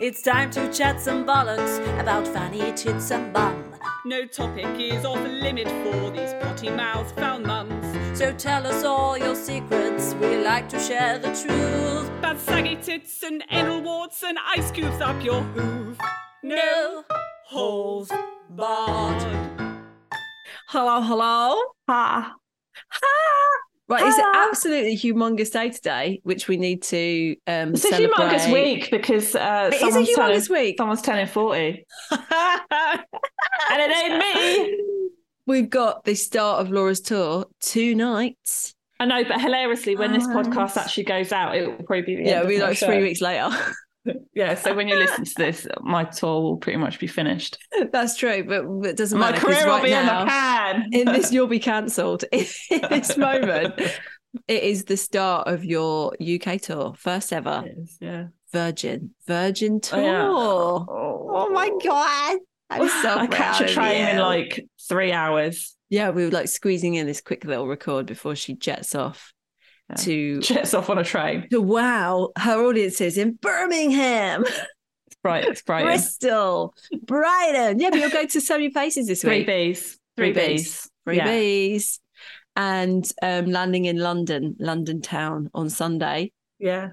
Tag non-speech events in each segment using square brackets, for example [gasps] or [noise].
It's time to chat some bollocks about fanny tits and bum. No topic is off limit for these potty mouth foul mums. So tell us all your secrets, we like to share the truth. Bad saggy tits and anal warts and ice cubes up your hoof. No holes barred. Hello, hello. Ha. Ha. Right, it's an absolutely humongous day today, which we need to um It's a humongous week because uh, It is a humongous turning, week. Someone's turning 40. [laughs] and it ain't me. We've got the start of Laura's tour, two nights. I know, but hilariously, when this podcast actually goes out, it will probably be Yeah, it'll be like three weeks later. [laughs] [laughs] Yeah, so when you listen to this, my tour will pretty much be finished. [laughs] That's true, but but it doesn't matter. My matter. 'cause career will right be now, in the can. in this, [laughs] you'll be cancelled. In this moment, it is the start of your UK tour, first ever is, yeah. Virgin Virgin oh, tour. Oh, yeah. Oh my god, I'm so I catch a train in like three hours. Yeah, we were like squeezing in this quick little record before she jets off Yeah. to [laughs] Jets off on a train. to wow her audiences in Birmingham, It's bright. It's [laughs] bright. Bristol, Brighton. Yeah, but you're going to so many places this Three week. Bs. Three Three Bs. Three Yeah. Bs. And um, landing in London, London town on Sunday, Yeah.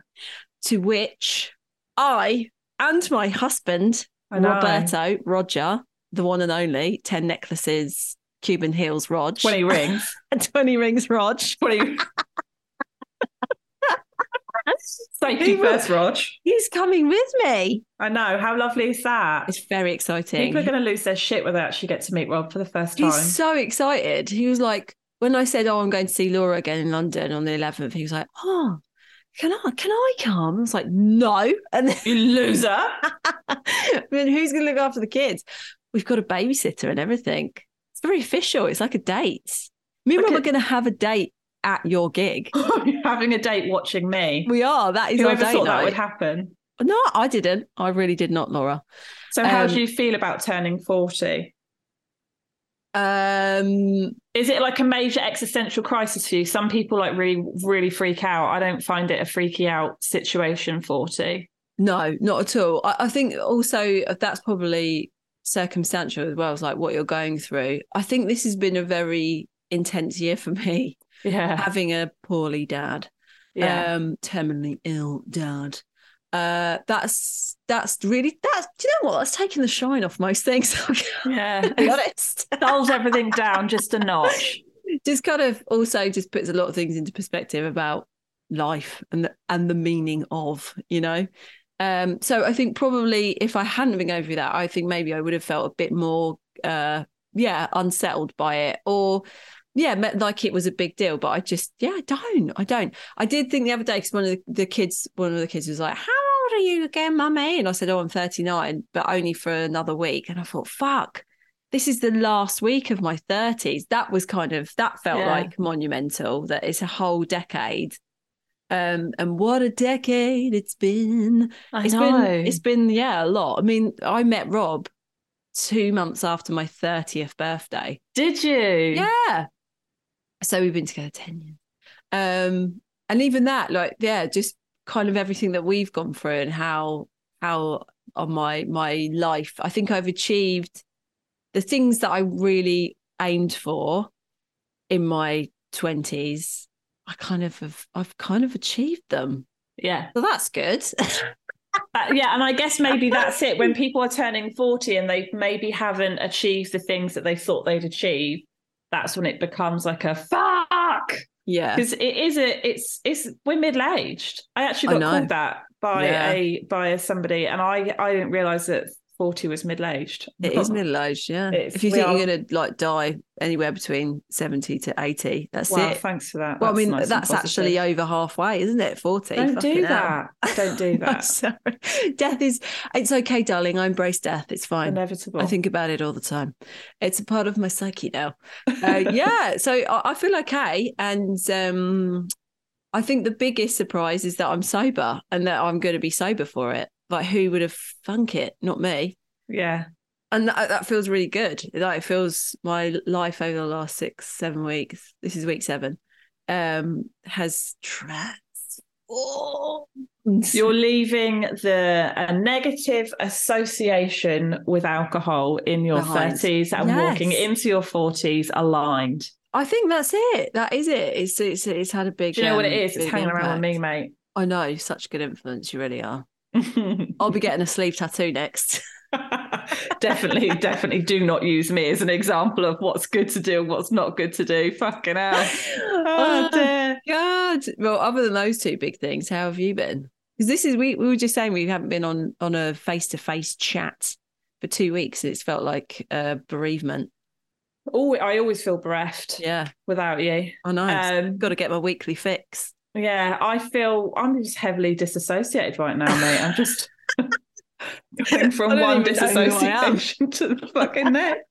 to which I and my husband. Roberto, Roger, the one and only, 10 necklaces, Cuban heels, Rog. 20 rings. [laughs] 20 rings, Rog. 20. [laughs] Safety He will- first, Rog. He's coming with me. I know. How lovely is that? It's very exciting. People are going to lose their shit when they actually get to meet Rob for the first time. He's so excited. He was like, when I said, "Oh, I'm going to see Laura again in London on the 11th," he was like, "Oh, can I? Can I come?" I was like, "No." And then, you loser. [laughs] then who's going to look after the kids? We've got a babysitter and everything. It's very official. It's like a date. Me and Rob are going to have a date at your gig. [laughs] Having a date watching me. We are. That is Whoever our date thought that night. would happen. No, I didn't. I really did not, Laura. So, how Um, do you feel about turning 40? Um, Is it like a major existential crisis for you? Some people like really, really freak out. I don't find it a freaky out situation, 40. No, not at all. I, I think also that's probably circumstantial as well as like what you're going through. I think this has been a very intense year for me, Yeah. having a poorly dad, Yeah. um, terminally ill dad. Uh, that's that's really that's do you know what? That's taking the shine off most things. [laughs] Yeah. be [laughs] honest. [laughs] Dulls everything down just a notch. just kind of also just puts a lot of things into perspective about life and the, and the meaning of you know um so i think probably if i hadn't been going through that i think maybe i would have felt a bit more uh yeah unsettled by it or yeah like it was a big deal but i just yeah i don't i don't. I did think the other day because one of the, the kids one of the kids was like how old are you again mummy? And i said oh i'm 39 but only for another week. And i thought fuck this is the last week of my 30s that was kind of that felt Yeah. like monumental that it's a whole decade. Um and what a decade it's been. I It's know. been it's been yeah a lot. I mean i met rob two months after my 30th birthday. Did you? yeah so we've been together 10 years um and even that like yeah just kind of everything that we've gone through and how how on my my life i think i've achieved the things that i really aimed for in my 20s i kind of have i've kind of achieved them Yeah. so that's good [laughs] Uh, yeah, and I guess maybe that's it. When [laughs] people are turning 40 and they maybe haven't achieved the things that they thought they'd achieve, that's when it becomes like a fuck. yeah Because it is a it's it's we're middle aged. I actually got know. called that by Yeah. a by a somebody and I I didn't realise that 40 was middle aged. It is [laughs] middle aged, yeah. It's- if you think are- you're going to like die anywhere between 70 to 80, that's Wow, it. thanks for that. Well, I mean, nice that's actually over halfway, isn't it? 40. Don't do hell. that. Don't do [laughs] that. sorry. Death is, it's okay, darling. I embrace death. It's fine. Inevitable. I think about it all the time. It's a part of my psyche now. Uh, [laughs] yeah. So I, I feel okay. And um, I think the biggest surprise is that I'm sober and that I'm going to be sober for it. Like, who would have thunk it? Not me. Yeah. And that, that feels really good. Like, it feels my life over the last six, seven weeks. This is week seven. Um, has transformed. You're leaving the a negative association with alcohol in your Behind. 30s and Yes. walking into your 40s aligned. I think that's it. That is it. It's it's, it's had a big. Do you know what it um, is? It's hanging around with me, mate. I know, such good influence. You really are. [laughs] I'll be getting a sleeve tattoo next. [laughs] definitely, definitely do not use me as an example of what's good to do and what's not good to do. Fucking hell. [gasps] Oh, dear. God. Well, other than those two big things, how have you been? Because this is we we were just saying we haven't been on on a face to face chat for two weeks. and It's felt like a bereavement. Oh, I always feel bereft Yeah, without you. I know. Um, Got to get my weekly fix. Yeah, I feel I'm just heavily disassociated right now, mate. I'm just [laughs] going from one even know who I am. disassociation to the fucking next.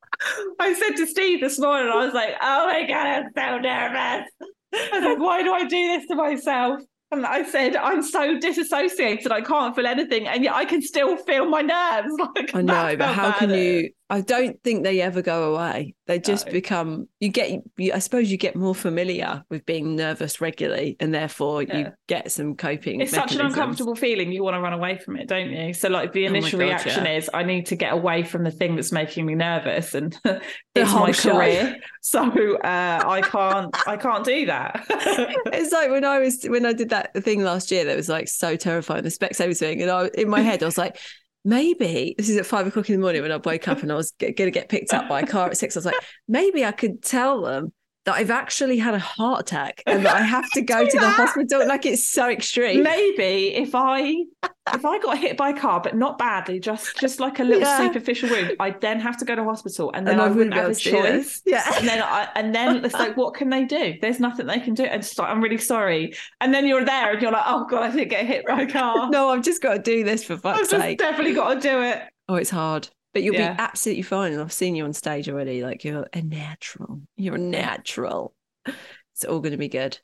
I said to Steve this morning, I was like, oh my God, I'm so nervous. I was like, why do I do this to myself? And I said, I'm so disassociated, I can't feel anything, and yet I can still feel my nerves. [laughs] Like I know, but how can it you? I don't think they ever go away. They just No. become. You get. You, I suppose you get more familiar with being nervous regularly, and therefore Yeah. you get some coping. It's such an uncomfortable feeling. You want to run away from it, don't you? So, like, the Oh initial God, reaction yeah. is, I need to get away from the thing that's making me nervous, and [laughs] it's my career. [laughs] So, uh, I can't, I can't do that. [laughs] It's like when I was when I did that thing last year that was like so terrifying, the Specsavers thing, and I in my head I was like, maybe this is at five o'clock in the morning when I woke up and I was going to get picked up by a car at six. I was like, [laughs] maybe I could tell them that I've actually had a heart attack and that I have to [laughs] go to the hospital. Like it's so extreme. Maybe if I, if I got hit by a car, but not badly, just just like a little Yeah. superficial wound, I'd then have to go to hospital, and then And I, I wouldn't have a choice. Yeah. And then I, and then [laughs] it's like, what can they do? There's nothing they can do. And just like, I'm really sorry. And then you're there, and you're like, oh god, I didn't get hit by a car. [laughs] No, I've just got to do this for fuck's I've just sake. definitely got to do it. Oh, it's hard. But you'll Yeah. be absolutely fine. And I've seen you on stage already. Like you're a natural. You're a natural. It's all going to be good.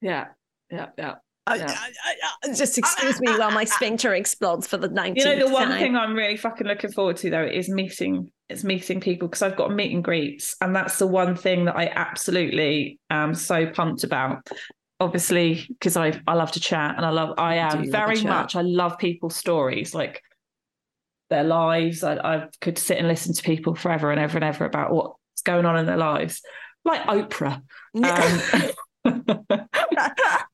Yeah, yeah, yeah. Yeah. I- just excuse me while my sphincter explodes for the 19th You know, the one time. thing I'm really fucking looking forward to though is meeting. It's meeting people because I've got meet and greets, and that's the one thing that I absolutely am so pumped about. Obviously, because I I love to chat and I love I am very much I love people's stories like their lives. I, I could sit and listen to people forever and ever and ever about what's going on in their lives, like Oprah. Um, [laughs] [laughs]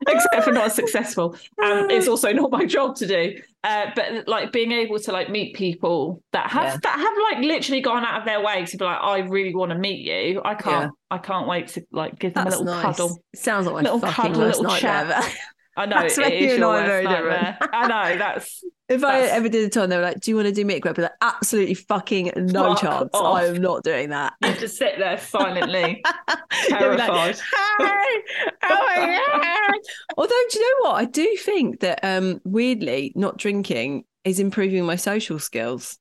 except for not as successful. Um, it's also not my job to do. Uh, but like being able to like meet people that have Yeah. that have like literally gone out of their way to be like, I really want to meet you. I can't. I can't wait to like give them That's a little nice. cuddle. Sounds like my Little fucking cuddle, worst little chat. I [laughs] know That's it, you your worst very nightmare. I know that's If I ever did a time, they were like, "Do you want to do meet I'd be like, "Absolutely fucking no Fuck chance. off. I am not doing that." you just sit there silently [laughs] like, terrified. "Hi. Oh my god! [laughs] Although, do you know what? I do think that um, weirdly, not drinking is improving my social skills,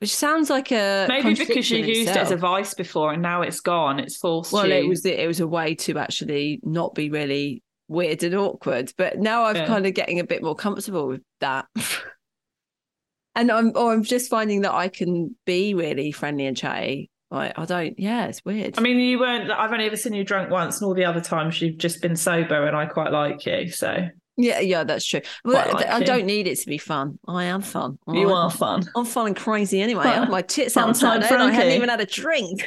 which sounds like a Maybe because you used it as a itself. vice before and now it's gone. It's forced well, you. it was it was a way to actually not be really weird and awkward. But now I'm Yeah. kind of getting a bit more comfortable with that. [laughs] and I'm or I'm just finding that I can be really friendly and chatty. Like I don't yeah, it's weird. I mean, you weren't. I've only ever seen you drunk once, and all the other times you've just been sober, and I quite like you. So yeah, yeah, that's true. Well, like I you. don't need it to be fun. I am fun. you I- are fun. I'm fun and crazy anyway. Fun- my tits fun out on time Saturday and I hadn't even had a drink.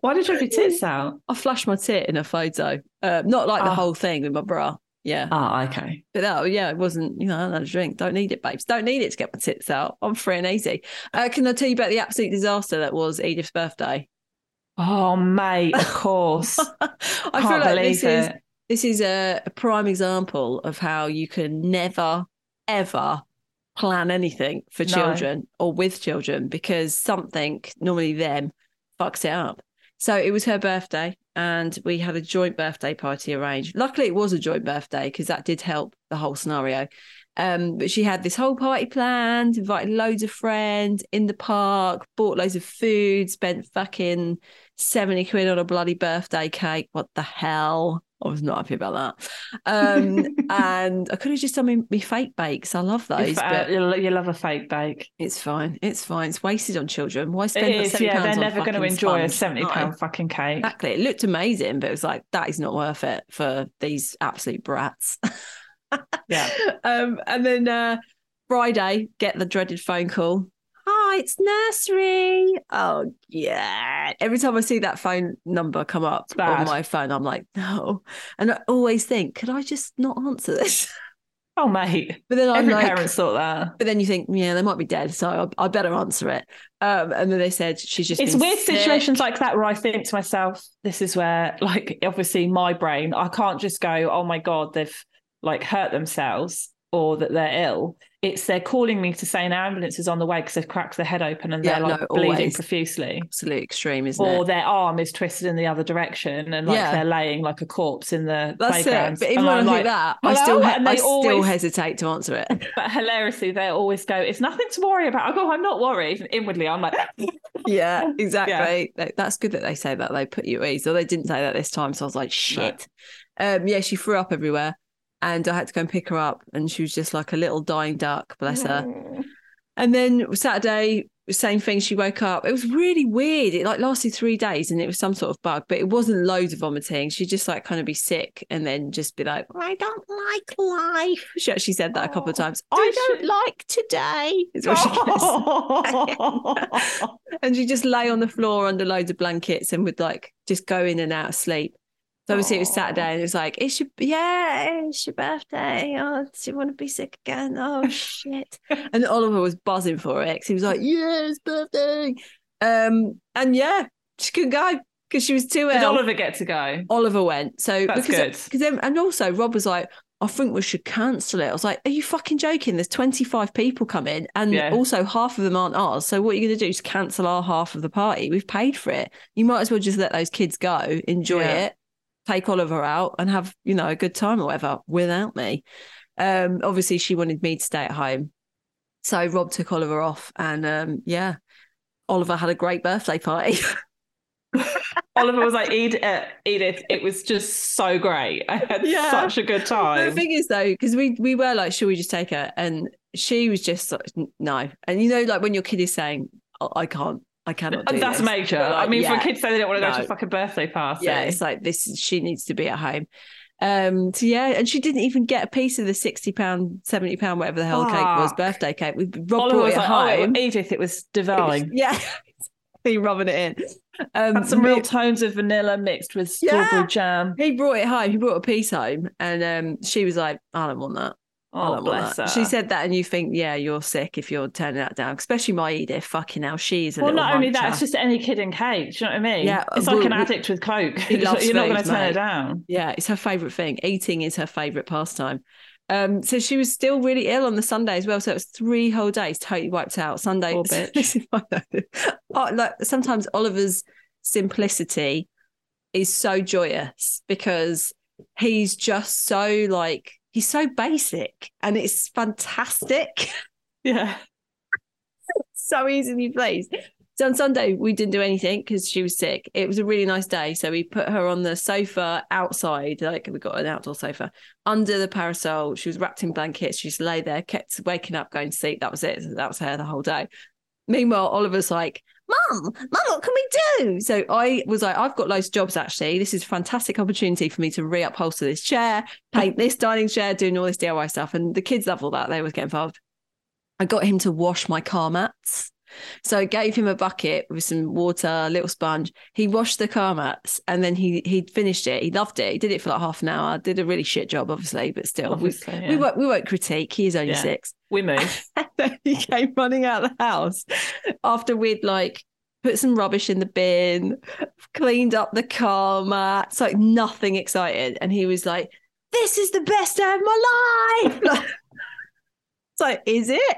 Why did you have your tits out? I flashed my tit in a photo. Uh, not like the Ah. whole thing with my bra. Yeah. Oh, okay. But that, yeah, it wasn't, you know, I had a drink. Don't need it, babes. Don't need it to get my tits out. I'm free and easy. Uh, can I tell you about the absolute disaster that was Edith's birthday? Oh, mate, of [laughs] course. I Can't feel like believe this is it. this is a, a prime example of how you can never, ever plan anything for No. children or with children because something normally them fucks it up. So it was her birthday and we had a joint birthday party arranged. Luckily it was a joint birthday because that did help the whole scenario. Um, but she had this whole party planned, invited loads of friends in the park, bought loads of food, spent fucking 70 quid on a bloody birthday cake. What the hell? I was not happy about that. Um, [laughs] and I could have just done me, me fake bakes. I love those, but you love a fake bake. it's fine. It's fine. It's wasted on children. Why It spend is, 70 yeah. They're never going to enjoy a sponge? seventy No. fucking cake. Exactly. It looked amazing, but it was like, that is not worth it for these absolute brats. Yeah. [laughs] Um, and then uh, Friday, get the dreaded phone call. Hi, it's nursery. Oh, yeah. Every time I see that phone number come up on my phone, I'm like, no. And I always think, could I just not answer this? [laughs] Oh, mate. But then I'm Every like, parent's thought that. but then you think, yeah, they might be dead, so I, I better answer it. Um, and then they said she's just. It's weird sick. situations like that where I think to myself, this is where, like, obviously my brain, I can't just go, oh my God, they've like hurt themselves or that they're ill. It's they're calling me to say an ambulance is on the way because they've cracked their head open and Yeah, they're like no, bleeding always. profusely. Absolute extreme, isn't Or it? Or their arm is twisted in the other direction and like Yeah. they're laying like a corpse in the That's playground. it. But even And when I'm like, that, I still, he- I still always- hesitate to answer it. [laughs] But hilariously, they always go, "It's nothing to worry about." I go, "I'm not worried." And inwardly, I'm like, [laughs] yeah, exactly. Like, That's good that they say that. They put you at ease. Or they didn't say that this time. So I was like, shit. Um, yeah, she threw up everywhere. And I had to go and pick her up. And she was just like a little dying duck, bless her. And then Saturday, same thing. She woke up. It was really weird. It like lasted three days and it was some sort of bug, but it wasn't loads of vomiting. She'd just like kind of be sick and then just be like, I don't like life. She actually said that a couple of times. I don't she? like today. [laughs] Is what she [laughs] and she just lay on the floor under loads of blankets and would like just go in and out of sleep. So obviously it was Saturday and it was like, it's your yeah, it's your birthday. Oh, do you want to be sick again? Oh [laughs] shit. and Oliver was buzzing for it he was like, Yeah, it's birthday. Um, and yeah, she couldn't go because she was too Did ill. Oliver get to go? Oliver went. So That's because because then and also Rob was like, I think we should cancel it. I was like, Are you fucking joking? There's 25 people coming, and Yeah. also half of them aren't ours. So what are you going to do? Is cancel our half of the party? We've paid for it. You might as well just let those kids go, enjoy Yeah. it, take Oliver out, and have you know a good time or whatever without me. Um, obviously she wanted me to stay at home, so Rob took Oliver off, and um, yeah, Oliver had a great birthday party. [laughs] Oliver was like, Edith, uh, Edith, it was just so great. I had Yeah. such a good time. The thing is, though, because we we were like, should we just take her? And she was just like, no. And you know, like when your kid is saying, "Oh, I can't, I cannot do That's this." major. Like, I mean, for kids say they don't want to go to a fucking birthday party. yeah, it's like this. She needs to be at home. Um, so yeah, and she didn't even get a piece of the sixty pound, seventy pound, whatever the hell the cake was, birthday cake. We Rob Oliver brought was it like, home. oh, Edith, it was divine. [laughs] yeah, he rubbing it in. Um, Had some me- real tones of vanilla mixed with Yeah. strawberry jam. He brought it home. He brought a piece home, and um, she was like, "I don't want that." Oh, bless her. She said that, and you think, yeah, you're sick if you're turning that down. Especially my Edith. Fucking hell, she's a well, not only that, it's just any kid in cake. Do you know what I mean? Yeah, it's well, like an addict with coke. [laughs] You're not going to turn it down. yeah, it's her favorite thing. Eating is her favorite pastime. Um, so she was still really ill on the Sunday as well. So it was three whole days totally wiped out. Sunday, Poor [laughs] bitch. this is my oh, like sometimes Oliver's simplicity is so joyous because he's just so like he's so basic and it's fantastic. [laughs] Yeah. so easily pleased. So on Sunday we didn't do anything because she was sick. It was a really nice day, so we put her on the sofa outside. Like we got an outdoor sofa under the parasol. She was wrapped in blankets. She just lay there, kept waking up, going to sleep. That was it. That was her the whole day. Meanwhile, Oliver's like, "Mum, Mum, what can we do?" So I was like, "I've got loads of jobs actually. This is a fantastic opportunity for me to reupholster this chair, paint this dining chair, doing all this DIY stuff." And the kids love all that. They always get involved. I got him to wash my car mats. So I gave him a bucket with some water, a little sponge. He washed the car mats and then he he finished it. He loved it. He did it for like half an hour. Did a really shit job, obviously, but still, we, Obviously, we yeah. won't we won't critique. He is only Yeah. six. We [laughs] move. Then he came running out of the house after we'd like put some rubbish in the bin, cleaned up the car mats, like nothing excited. And he was like, This is the best day of my life. [laughs] it's like, is it?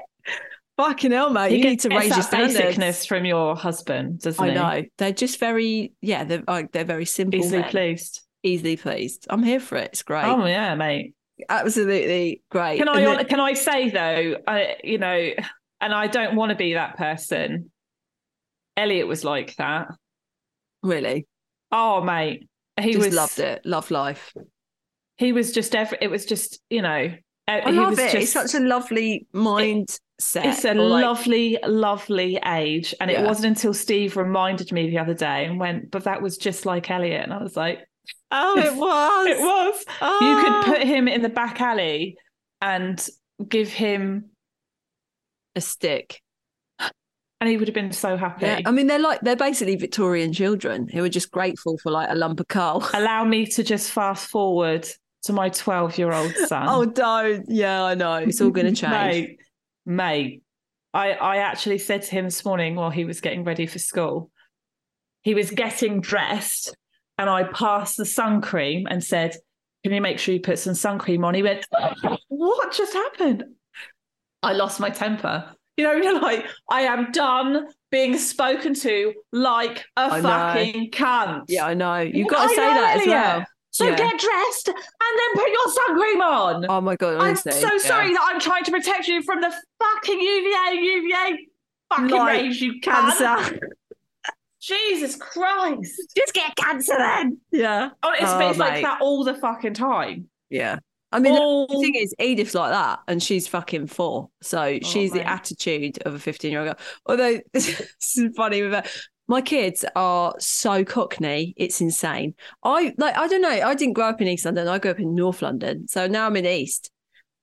Fucking hell, mate! He You need to raise your basicness from your husband, doesn't I he? know they're just very, yeah, they're like they're very simple, Easily men. pleased. easily pleased. I'm here for it. It's great, Oh yeah, mate. absolutely great. Can I then- can I say though, I you know, and I don't want to be that person. Elliot was like that. really? Oh mate, he just was loved it. Love life. He was just every. It was just you know. I he love was it. Just, it's such a lovely mindset. It's a like- lovely, lovely age, and it wasn't until Steve reminded me the other day and went, "But that was just like Elliot," and I was like, Oh, it was. [laughs] "It was." You Oh. could put him in the back alley and give him, a stick. and he would have been so happy. Yeah, I mean they're like they're basically Victorian children who are just grateful for like a lump of coal. [laughs] Allow me to just fast forward to my twelve-year-old oh, son. oh, don't. Yeah, I know. It's all going [laughs] to change. mate, mate. I I actually said to him this morning while he was getting ready for school. He was getting dressed, and I passed the sun cream and said, "Can you make sure you put some sun cream on?" He went, "What just happened?" I lost my temper. You know, you're [laughs] like, I am done being spoken to like a I know. fucking cunt. Yeah, I know. You've got to I say know, that as well. So Yeah. get dressed and then put your sun cream on. Oh my god, I'm so yeah. sorry that I'm trying to protect you from the fucking UVA, UVA fucking Like rays, you. Cancer. Jesus Christ. Just get cancer then. Yeah. Oh, it's, Oh, it's like that all the fucking time. Yeah. I mean, all... the thing is, Edith's like that, and she's fucking four. So oh, she's the attitude of a 15 year old girl. Although, [laughs] this is funny with her. My kids are so cockney, it's insane. I like, I don't know. I didn't grow up in East London. I grew up in North London. So now I'm in East.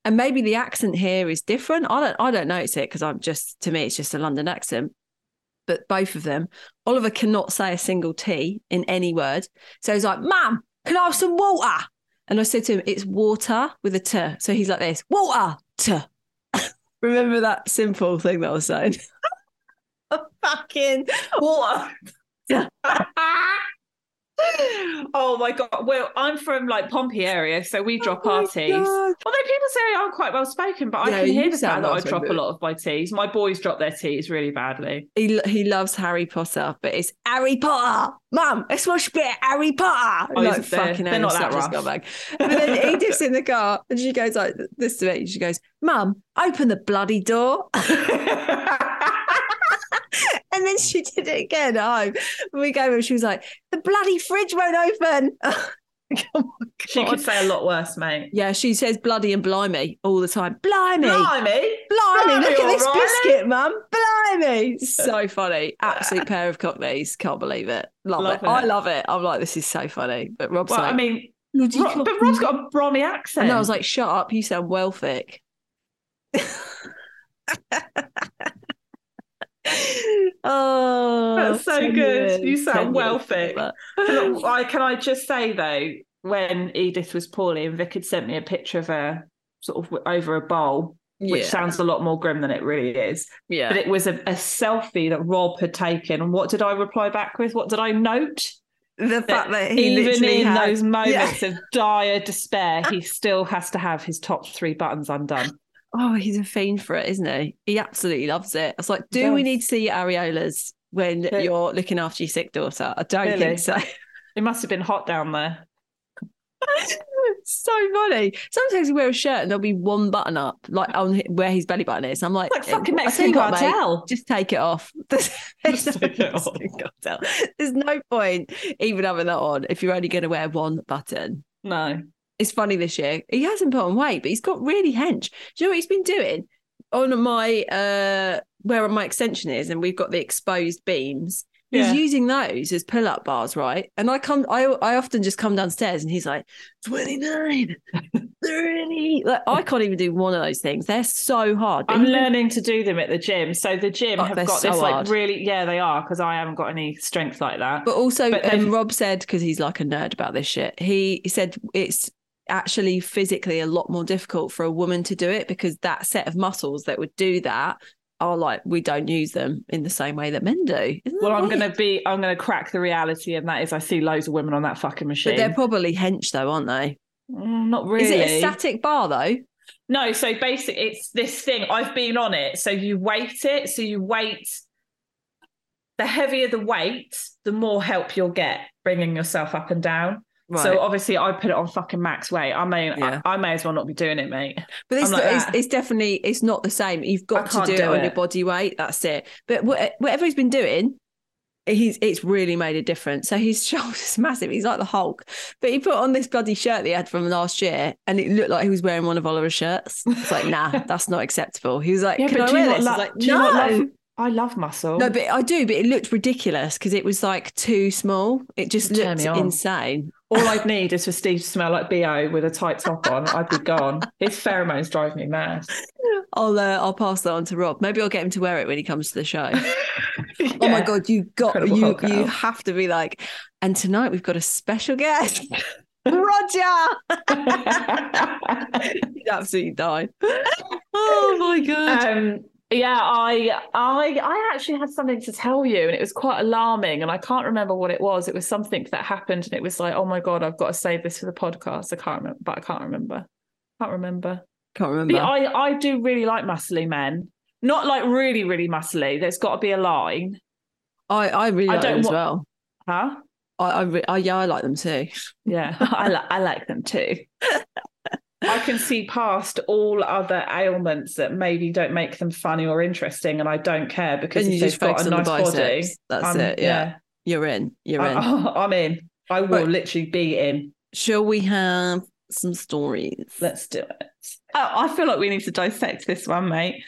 And maybe the accent here is different. I don't I don't notice it because I'm just to me, it's just a London accent. But both of them, Oliver cannot say a single T in any word. So he's like, Mum, can I have some water? And I said to him, it's water with a T. So he's like this, water, T. [laughs] Remember that simple thing that I was saying? [laughs] [laughs] Fucking water. [laughs] oh my god. Well, I'm from like Pompey area, so we oh drop Oh our my. God. Although people say I'm quite well spoken, but I can hear the fact that I drop a lot of my T's. My boys drop their T's really badly. He, he loves Harry Potter, but it's Harry Potter. Mum, it's to be Harry Potter. Oh, like, is they're- fucking they're not that rough. scumbag. But then Edith's [laughs] in the car and she goes like this to me. She goes, Mum, open the bloody door. [laughs] And then she did it again at home. When we go and she was like, the bloody fridge won't open. [laughs] oh she could say a lot worse, mate. Yeah, she says bloody and blimey all the time. Blimey. Blimey. Blimey, Blimey, look at this biscuit, mum. Blimey. [laughs] So funny. Absolute pair of cockneys. Can't believe it. Love, Love it. I it. love it. I'm like, this is so funny. But Rob's Well, like, I mean, bloody Ro- but. Rob's got a Brummie accent. And I was like, shut up. You sound well thick. [laughs] oh, That's so 10 good. You sound 10 well. But- [laughs] Can I, can I just say though, when Edith was poorly and Vic had sent me a picture of her sort of over a bowl, which sounds a lot more grim than it really is. Yeah. But it was a, a selfie that Rob had taken. And what did I reply back with? What did I note? the fact that he even in had- those moments of dire [laughs] despair, he still has to have his top three buttons undone. Oh, he's a fiend for it, isn't he? He absolutely loves it. I was like, do He we need to see your areolas when you're looking after your sick daughter? I don't Really? think so. [laughs] It must have been hot down there. [laughs] so funny. Sometimes we wear a shirt and there'll be one button up, like on where his belly button is. I'm like, Like eh, fucking I Mexican you what, mate, cartel. just take it off. [laughs] There's, there's Just no take it off. There's no point even having that on if you're only going to wear one button. No. It's funny this year. He hasn't put on weight, but he's got really hench. Do you know what he's been doing? On my uh where my extension is, and we've got the exposed beams. He's Yeah. using those as pull-up bars, right? And I come I I often just come downstairs and he's like, 29, [laughs] 30. Like I can't even do one of those things. They're so hard. I'm learning to do them at the gym. So the gym Oh, have got so this like hard. really, yeah, they are because I haven't got any strength like that. But also, But um, Rob said because he's like a nerd about this shit. He said it's actually physically a lot more difficult for a woman to do it because that set of muscles that would do that are like we don't use them in the same way that men do. Isn't well, I'm weird? gonna be, I'm gonna crack the reality, and that is, I see loads of women on that fucking machine. But they're probably hench though, aren't they? Mm, not really. Is it a static bar though? No, so basically, it's this thing. I've been on it. So you weight it. So you weight. The heavier the weight, the more help you'll get bringing yourself up and down. Right. So obviously, I put it on fucking max weight. I mean, Yeah. I, I may as well not be doing it, mate. But it's, like it's, that. it's definitely it's not the same. You've got to can't do, it do on your body weight. That's it. But wha- whatever he's been doing, he's it's really made a difference. So his [laughs] shoulders massive. He's like the Hulk. But he put on this bloody shirt that he had from last year, and it looked like he was wearing one of Oliver's shirts. It's like, nah, [laughs] that's not acceptable. He was like, Yeah, Can I wear this? Was like, do no. love? I love muscle. No, but I do, but it looked ridiculous because it was like too small. It just Turn looked insane. All I'd need is for Steve to smell like bo with a tight top on. I'd be gone. His pheromones drive me mad. I'll uh, I'll pass that on to Rob. Maybe I'll get him to wear it when he comes to the show. [laughs] Oh my god, you got Incredible you Hulk you out. have to be like, and tonight we've got a special guest. [laughs] Roger. [laughs] He's absolutely died. Oh my god. um, yeah, I, I, I actually had something to tell you, and it was quite alarming, and I can't remember what it was. It was something that happened, and it was like, oh my god, I've got to save this for the podcast. I can't remember, but I can't remember. Can't remember. Can't But remember. I, I do really like muscly men. Not like really, really muscly. There's got to be a line, I, I really I like don't them as well. huh? I, I, re- I yeah, I like them too. Yeah, [laughs] I, li- I like them too. [laughs] I can see past all other ailments that maybe don't make them funny or interesting, and I don't care because And if they've got a nice body. That's I'm- it. Yeah. You're in. You're in. [laughs] I, am in. I will Right. literally be in. Shall we have some stories? Let's do it. I, I feel like we need to dissect this one, mate.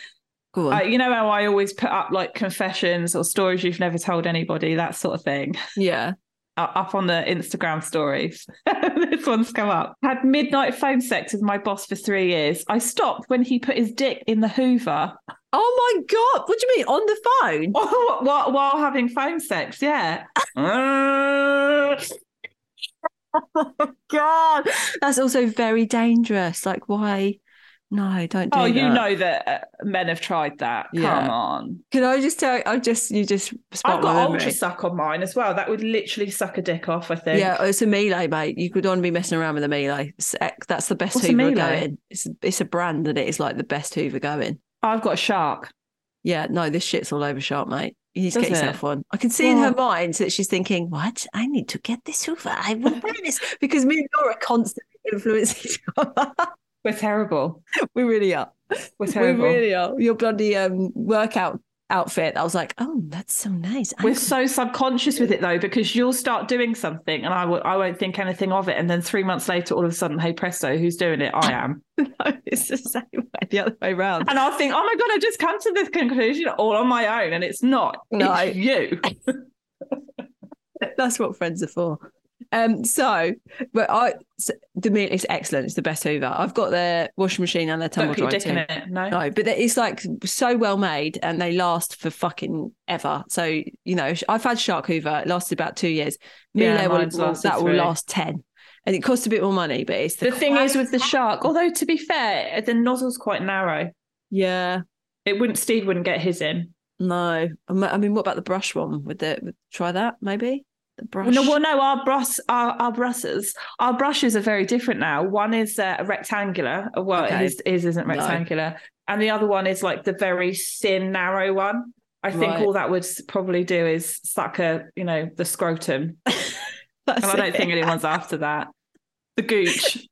Go on. Uh, you know how I always put up like confessions or stories you've never told anybody, that sort of thing. yeah. Uh, up on the Instagram stories. [laughs] this one's come up. Had midnight phone sex with my boss for three years. I stopped when he put his dick in the Hoover Oh my god! What do you mean on the phone? [laughs] while, while having phone sex. Yeah. [laughs] Uh, God, that's also very dangerous. Like, why? No, don't do that. oh, that. you know that uh, men have tried that. Yeah. Come on. Can I just tell? I just you just I've got ultra suck on mine as well. That would literally suck a dick off. I think. Yeah, it's a Miele, mate. You could only be messing around with a Miele. That's the best What's Hoover going. It's it's a brand and it is like the best Hoover going. I've got a shark. Yeah, no, this shit's all over shark, mate. You need to Does get it? yourself one. I can see in her mind that she's thinking, "What? I need to get this Hoover. I will [laughs] buy this." because me and Laura constantly influence each other. [laughs] We're terrible. [laughs] we really are. We're terrible. We really are. Your bloody um, workout outfit. I was like, "Oh, that's so nice." I We're so subconscious with it though, because you'll start doing something and I w- I won't think anything of it. And then three months later, all of a sudden, hey presto, who's doing it? I am. [laughs] know it's the same way, the other way around. And I'll think, oh my God, I just come to this conclusion all on my own. And it's not. No. It's you. [laughs] That's what friends are for. Um, so, but I, so the Miele is excellent. It's the best Hoover. I've got their washing machine and their Don't tumble put your dryer dick in it. No. No, but it's like so well made and they last for fucking ever. So, you know, I've had Shark Hoover. It lasted about two years. Yeah, Miele will, will- that will three. last 10. And it costs a bit more money, but it's the, The thing is with the shark, although to be fair, the nozzle's quite narrow. Yeah. It wouldn't, Steve wouldn't get his in. No. I mean- I mean, what about the brush one? Would the would- try that maybe? The brush. No, well, no, our brush, our, our brushes, our brushes are very different now. One is uh, rectangular. uh, Well, Okay. his, his isn't No. rectangular, and the other one is like the very thin, narrow one. I think Right. all that would probably do is suck a, you know, the scrotum, [laughs] and I don't it. think anyone's after that. The gooch. [laughs]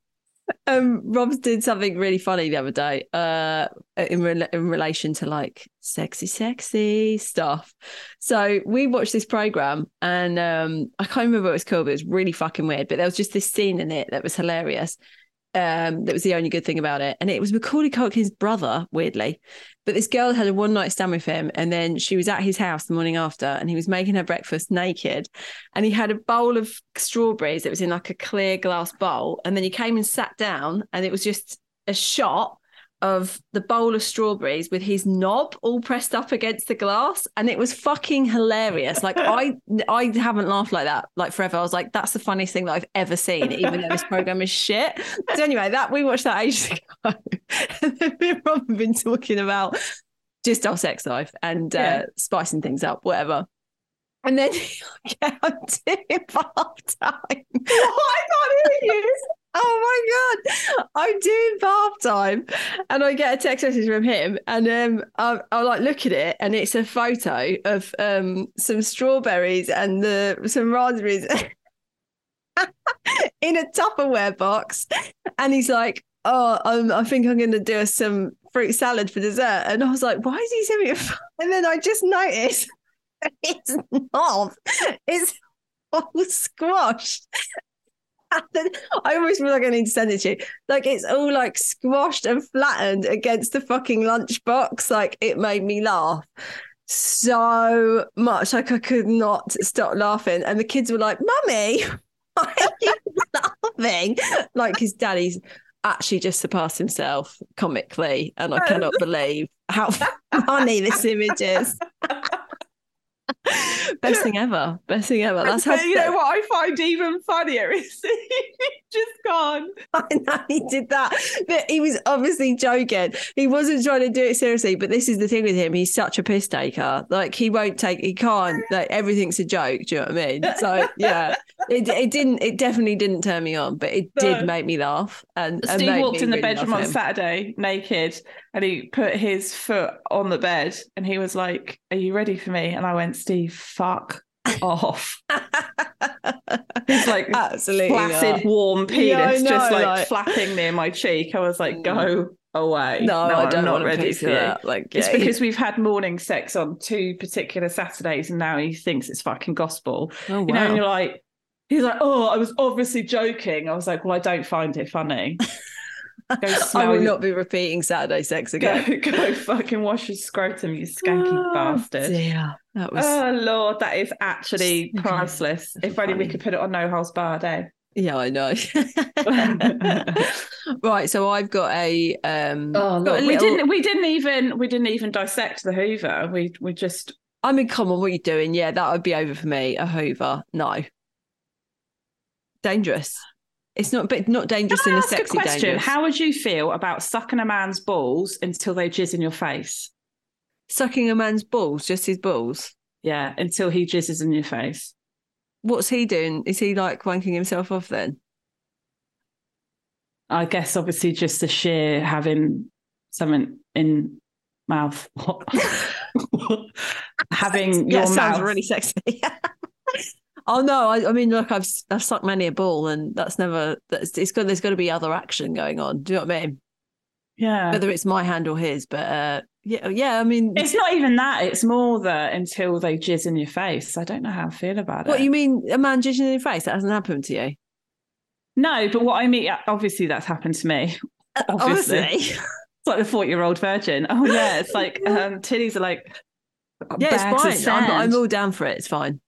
um Rob's did something really funny the other day uh in re- in relation to like sexy sexy stuff. So we watched this program and um I can't remember what it was called but it was really fucking weird but there was just this scene in it that was hilarious um that was the only good thing about it. And it was Macaulay Culkin's brother weirdly. But this girl had a one night stand with him and then she was at his house the morning after and he was making her breakfast naked. And he had a bowl of strawberries that was in like a clear glass bowl. And then he came and sat down and it was just a shot of the bowl of strawberries with his knob all pressed up against the glass and it was fucking hilarious like [laughs] i i haven't laughed like that like forever i was like that's the funniest thing that i've ever seen even though this program is shit so anyway that we watched that ages ago [laughs] and then me and rob have been talking about just our sex life and Yeah. uh, spicing things up whatever and then [laughs] yeah, I'm doing bath time. I can't hear you. Oh my god! I'm doing bath time, and I get a text message from him, and um, I, I like look at it, and it's a photo of um some strawberries and the some raspberries [laughs] in a Tupperware box, and he's like, "Oh, I think I'm going to do some fruit salad for dessert," and I was like, "Why is he sending me?" [laughs] And then I just noticed [laughs] it's not. It's all squashed. [laughs] I almost feel like I need to send it to you. Like it's all like squashed and flattened against the fucking lunchbox. Like it made me laugh so much. Like I could not stop laughing. And the kids were like, Mummy, [laughs] why are you [laughs] laughing? Like his daddy's actually just surpassed himself comically. And I cannot believe how funny this image is. [laughs] Best thing ever. Best thing ever. That's how you know what I find even funnier is [laughs] he's just gone. I know he did that, but he was obviously joking. He wasn't trying to do it seriously. But this is the thing with him: he's such a piss taker. Like he won't take, he can't. Like everything's a joke. Do you know what I mean? So yeah, it it didn't, it definitely didn't turn me on, but it No. did make me laugh. And, and Steve made walked in the really bedroom on. Saturday naked and he put his foot on the bed and he was like, Are you ready for me? And I went, Steve, fuck [laughs] off. His like Absolutely flaccid, not. warm penis Yeah, I just like, like- flapping near my cheek. I was like, Go mm. away. No, I don't I'm not ready for you. that. Like, It's yeah, because we've had morning sex on two particular Saturdays and now he thinks it's fucking gospel. oh, You know, and you're like, he's like, oh, I was obviously joking. I was like, well, I don't find it funny. [laughs] Go [laughs] I will not be repeating Saturday sex again. Go, [laughs] go fucking wash your scrotum, you skanky Oh, bastard. dear. That was Oh Lord, that is actually priceless. If only we could put it on No Holes Barred, eh? Yeah, I know. [laughs] right, so I've got a um got a we didn't we didn't even we didn't even dissect the Hoover. We we just I mean, come on, what are you doing? Yeah, that would be over for me. A Hoover, no. Dangerous. It's not, but not dangerous in a ask a sexy question. dangerous. How would you feel about sucking a man's balls until they jizz in your face? Sucking a man's balls, just his balls. Yeah, until he jizzes in your face. What's he doing? Is he like wanking himself off then? I guess obviously just the sheer having something in mouth. [laughs] [laughs] having yeah, your sounds mouth. really sexy. [laughs] oh no, I, I mean, look, I've I've sucked many a ball, and that's never. That's it's got. There's got to be other action going on. Do you know what I mean? yeah. Whether it's my hand or his, but uh, yeah, yeah. I mean, It's not even that. It's more that until they jizz in your face. I don't know how I feel about what it. What you mean? A man jizzing in your face? That hasn't happened to you? No, but what I mean, obviously that's happened to me. Obviously. Obviously. [laughs] It's like the 40 year old virgin. Oh, yeah. It's like [laughs] um, titties are like yeah, it's fine. I'm. I'm all down for it. It's fine.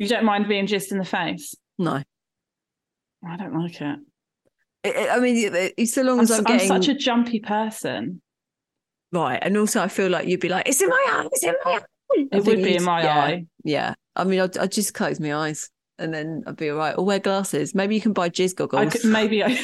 You don't mind being jizzed in the face? No, I don't like it. I- mean, so long as I'm, I'm getting such a jumpy person. right, and also I feel like you'd be like, "It's in my eye. It's in my eye." I It would be in my yeah, eye. Yeah, I mean, I'd, I'd just close my eyes and then I'd be all right. Or wear glasses. Maybe you can buy jizz goggles. I could, maybe I.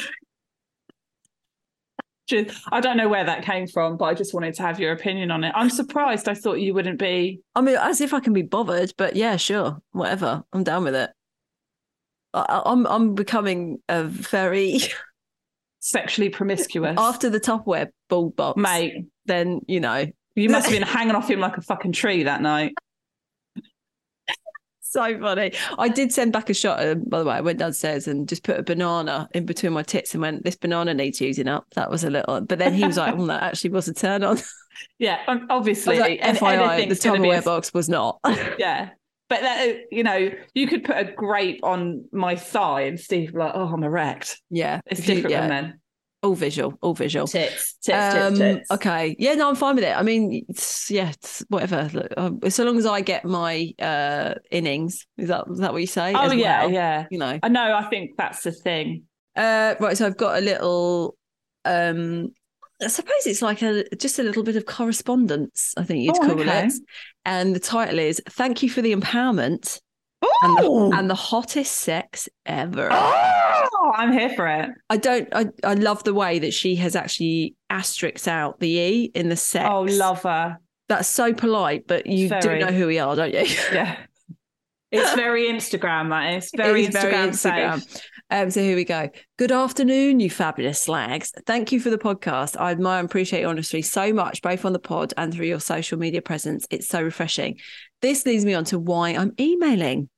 Just- I don't know where that came from, but I just wanted to have your opinion on it. I'm surprised. I thought you wouldn't be. I mean, as if I can be bothered, but yeah, sure, whatever. I'm down with it. I, I'm I'm becoming a very [laughs] sexually promiscuous. after the Tupperware ball box, Mate, Then you know, you must have [laughs] been hanging off him like a fucking tree that night. So funny. I did send back a shot. Um, by the way, I went downstairs and just put a banana in between my tits and went, "This banana needs using up." That was a little, but then he was like, "Well, that actually was a turn on." [laughs] Yeah, obviously. like, FYI, the Tupperware a- box was not. [laughs] Yeah. But that, you know, you could put a grape on my thigh and Steve like, oh, I'm erect. yeah, It's you- different yeah, than men. All visual, all visual. Tits, tits, Um, tits, tits. Okay. Yeah, no, I'm fine with it. I mean, it's, yeah, it's whatever. Look, um, so long as I get my uh innings, is that is that what you say? Oh yeah, well? yeah. You know. I know. I think that's the thing. Uh, right. So I've got a little. um I suppose it's like a just a little bit of correspondence. I think you'd Oh, call okay. it. And the title is "Thank you for the empowerment and the, and the hottest sex ever." oh, I'm here for it. I don't. I, I love the way that she has actually asterisked out the e in the sex. Oh, love her. That's so polite, but you Very. do know who we are, don't you? [laughs] Yeah. It's very Instagram, that is. Very It is Instagram, safe. Um, so here we go. Good afternoon, you fabulous slags. Thank you for the podcast. I admire and appreciate your honesty so much, both on the pod and through your social media presence. It's so refreshing. This leads me on to why I'm emailing.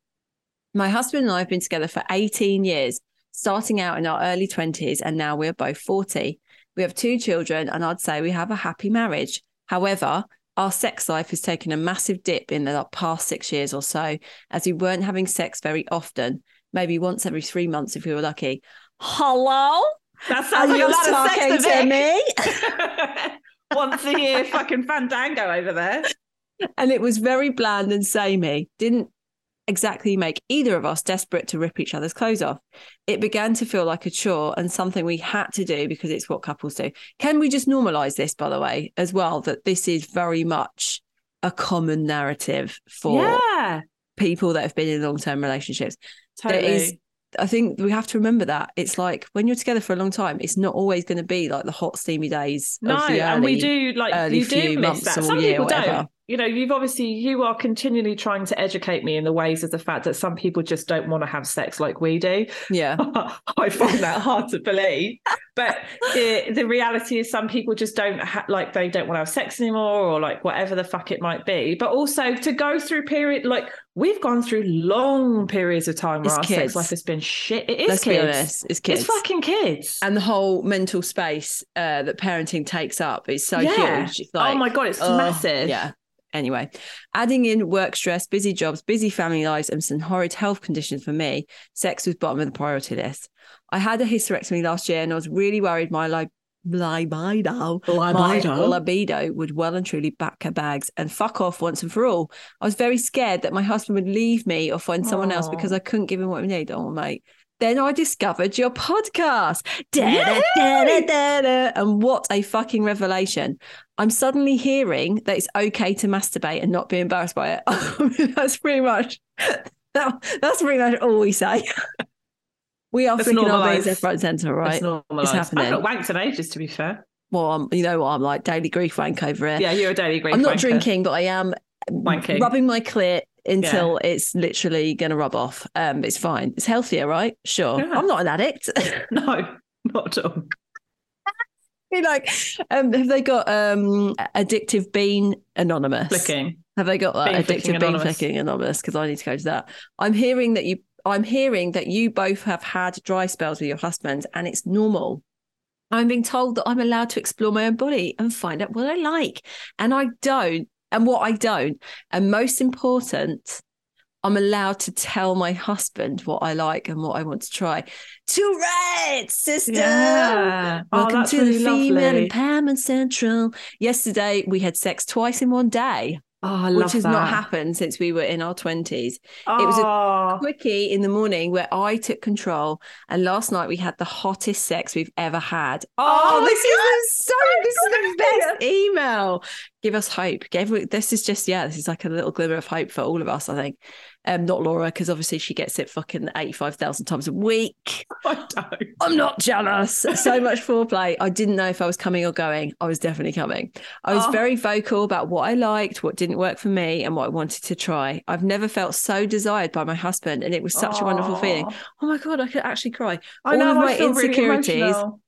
My husband and I have been together for 18 years, starting out in our early 20s, and now we're both 40. We have two children, and I'd say we have a happy marriage. However, our sex life has taken a massive dip in the past six years or so, as we weren't having sex very often, maybe once every three months if we were lucky. Hello? That Are sounds like you a lot of talking sex to me. me? [laughs] Once a year, fucking fandango over there. And it was very bland and samey. Didn't exactly make either of us desperate to rip each other's clothes off. It began to feel like a chore and something we had to do because it's what couples do. Can we just normalize this, by the way, as well, that this is very much a common narrative for Yeah, people that have been in long term relationships? totally. There is I think we have to remember that it's like when you're together for a long time, it's not always going to be like the hot steamy days. no, of the and we do like early you do miss months that. or Some people whatever. You know, you've obviously you are continually trying to educate me in the ways of the fact that some people just don't want to have sex like we do. Yeah, [laughs] I find that hard to believe. But the the reality is, some people just don't ha- like they don't want to have sex anymore, or like whatever the fuck it might be. But also to go through period like we've gone through long periods of time where It's our kids. sex life has been shit. It is let's kids. be honest, it's kids. It's fucking kids. and the whole mental space uh, that parenting takes up is so Yeah. huge. Like, oh my god, it's oh, massive. Yeah. Anyway, adding in work stress, busy jobs, busy family lives, and some horrid health conditions for me, sex was bottom of the priority list. I had a hysterectomy last year and I was really worried my li- libido, my libido would well and truly back her bags and fuck off once and for all. I was very scared that my husband would leave me or find someone else because I couldn't give him what he needed. Oh, mate. Then I discovered your podcast. Yay! Da-da-da-da-da. And what a fucking revelation. I'm suddenly hearing that it's okay to masturbate and not be embarrassed by it. [laughs] that's pretty much that, that's pretty much all we say. [laughs] we are It's freaking our bees left, right, centre, right? It's happening. I've not wanked in ages, to be fair. Well, I'm, you know what? I'm like daily grief wank over here. Yeah, you're a daily grief I'm not wanker. drinking, but I am Wanking. rubbing my clit until it's literally going to rub off. Um, it's fine. It's healthier, right? Sure. Yeah. I'm not an addict. [laughs] [laughs] No, not at all. [laughs] Be like, um, have they got um addictive bean anonymous? Flicking. Have they got that Bean flicking addictive bean anonymous. flicking anonymous? Because I need to go to that. I'm hearing that you. I'm hearing that you both have had dry spells with your husband, and it's normal. I'm being told that I'm allowed to explore my own body and find out what I like, and I don't, and what I don't. And most important, I'm allowed to tell my husband what I like and what I want to try. To right, sister. Yeah. Oh, Welcome that's to really the Female lovely. Empowerment Central. Yesterday, we had sex twice in one day, Oh, which has that. not happened since we were in our 20s. Oh, was a Quickie in the morning where I took control, and last night we had the hottest sex we've ever had. Oh, Oh, this is so, this is the [laughs] best email. Give us hope. Give, this is just, yeah, this is like a little glimmer of hope for all of us, I think. Um, not Laura, because obviously she gets it fucking 85,000 times a week. [laughs] I don't. I'm not jealous. So much foreplay. I didn't know if I was coming or going. I was definitely coming. I was Oh. very vocal about what I liked, what didn't work for me, and what I wanted to try. I've never felt so desired by my husband, and it was such a wonderful feeling. Oh my god, I could actually cry. I All know. of my really insecurities emotional.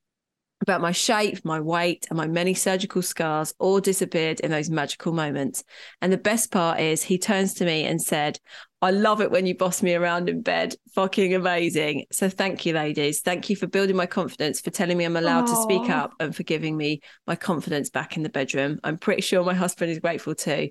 about my shape, my weight, and my many surgical scars all disappeared in those magical moments. And the best part is, he turns to me and said, I love it when you boss me around in bed. Fucking amazing. So thank you, ladies. Thank you for building my confidence, for telling me I'm allowed to speak up, and for giving me my confidence back in the bedroom. I'm pretty sure my husband is grateful too.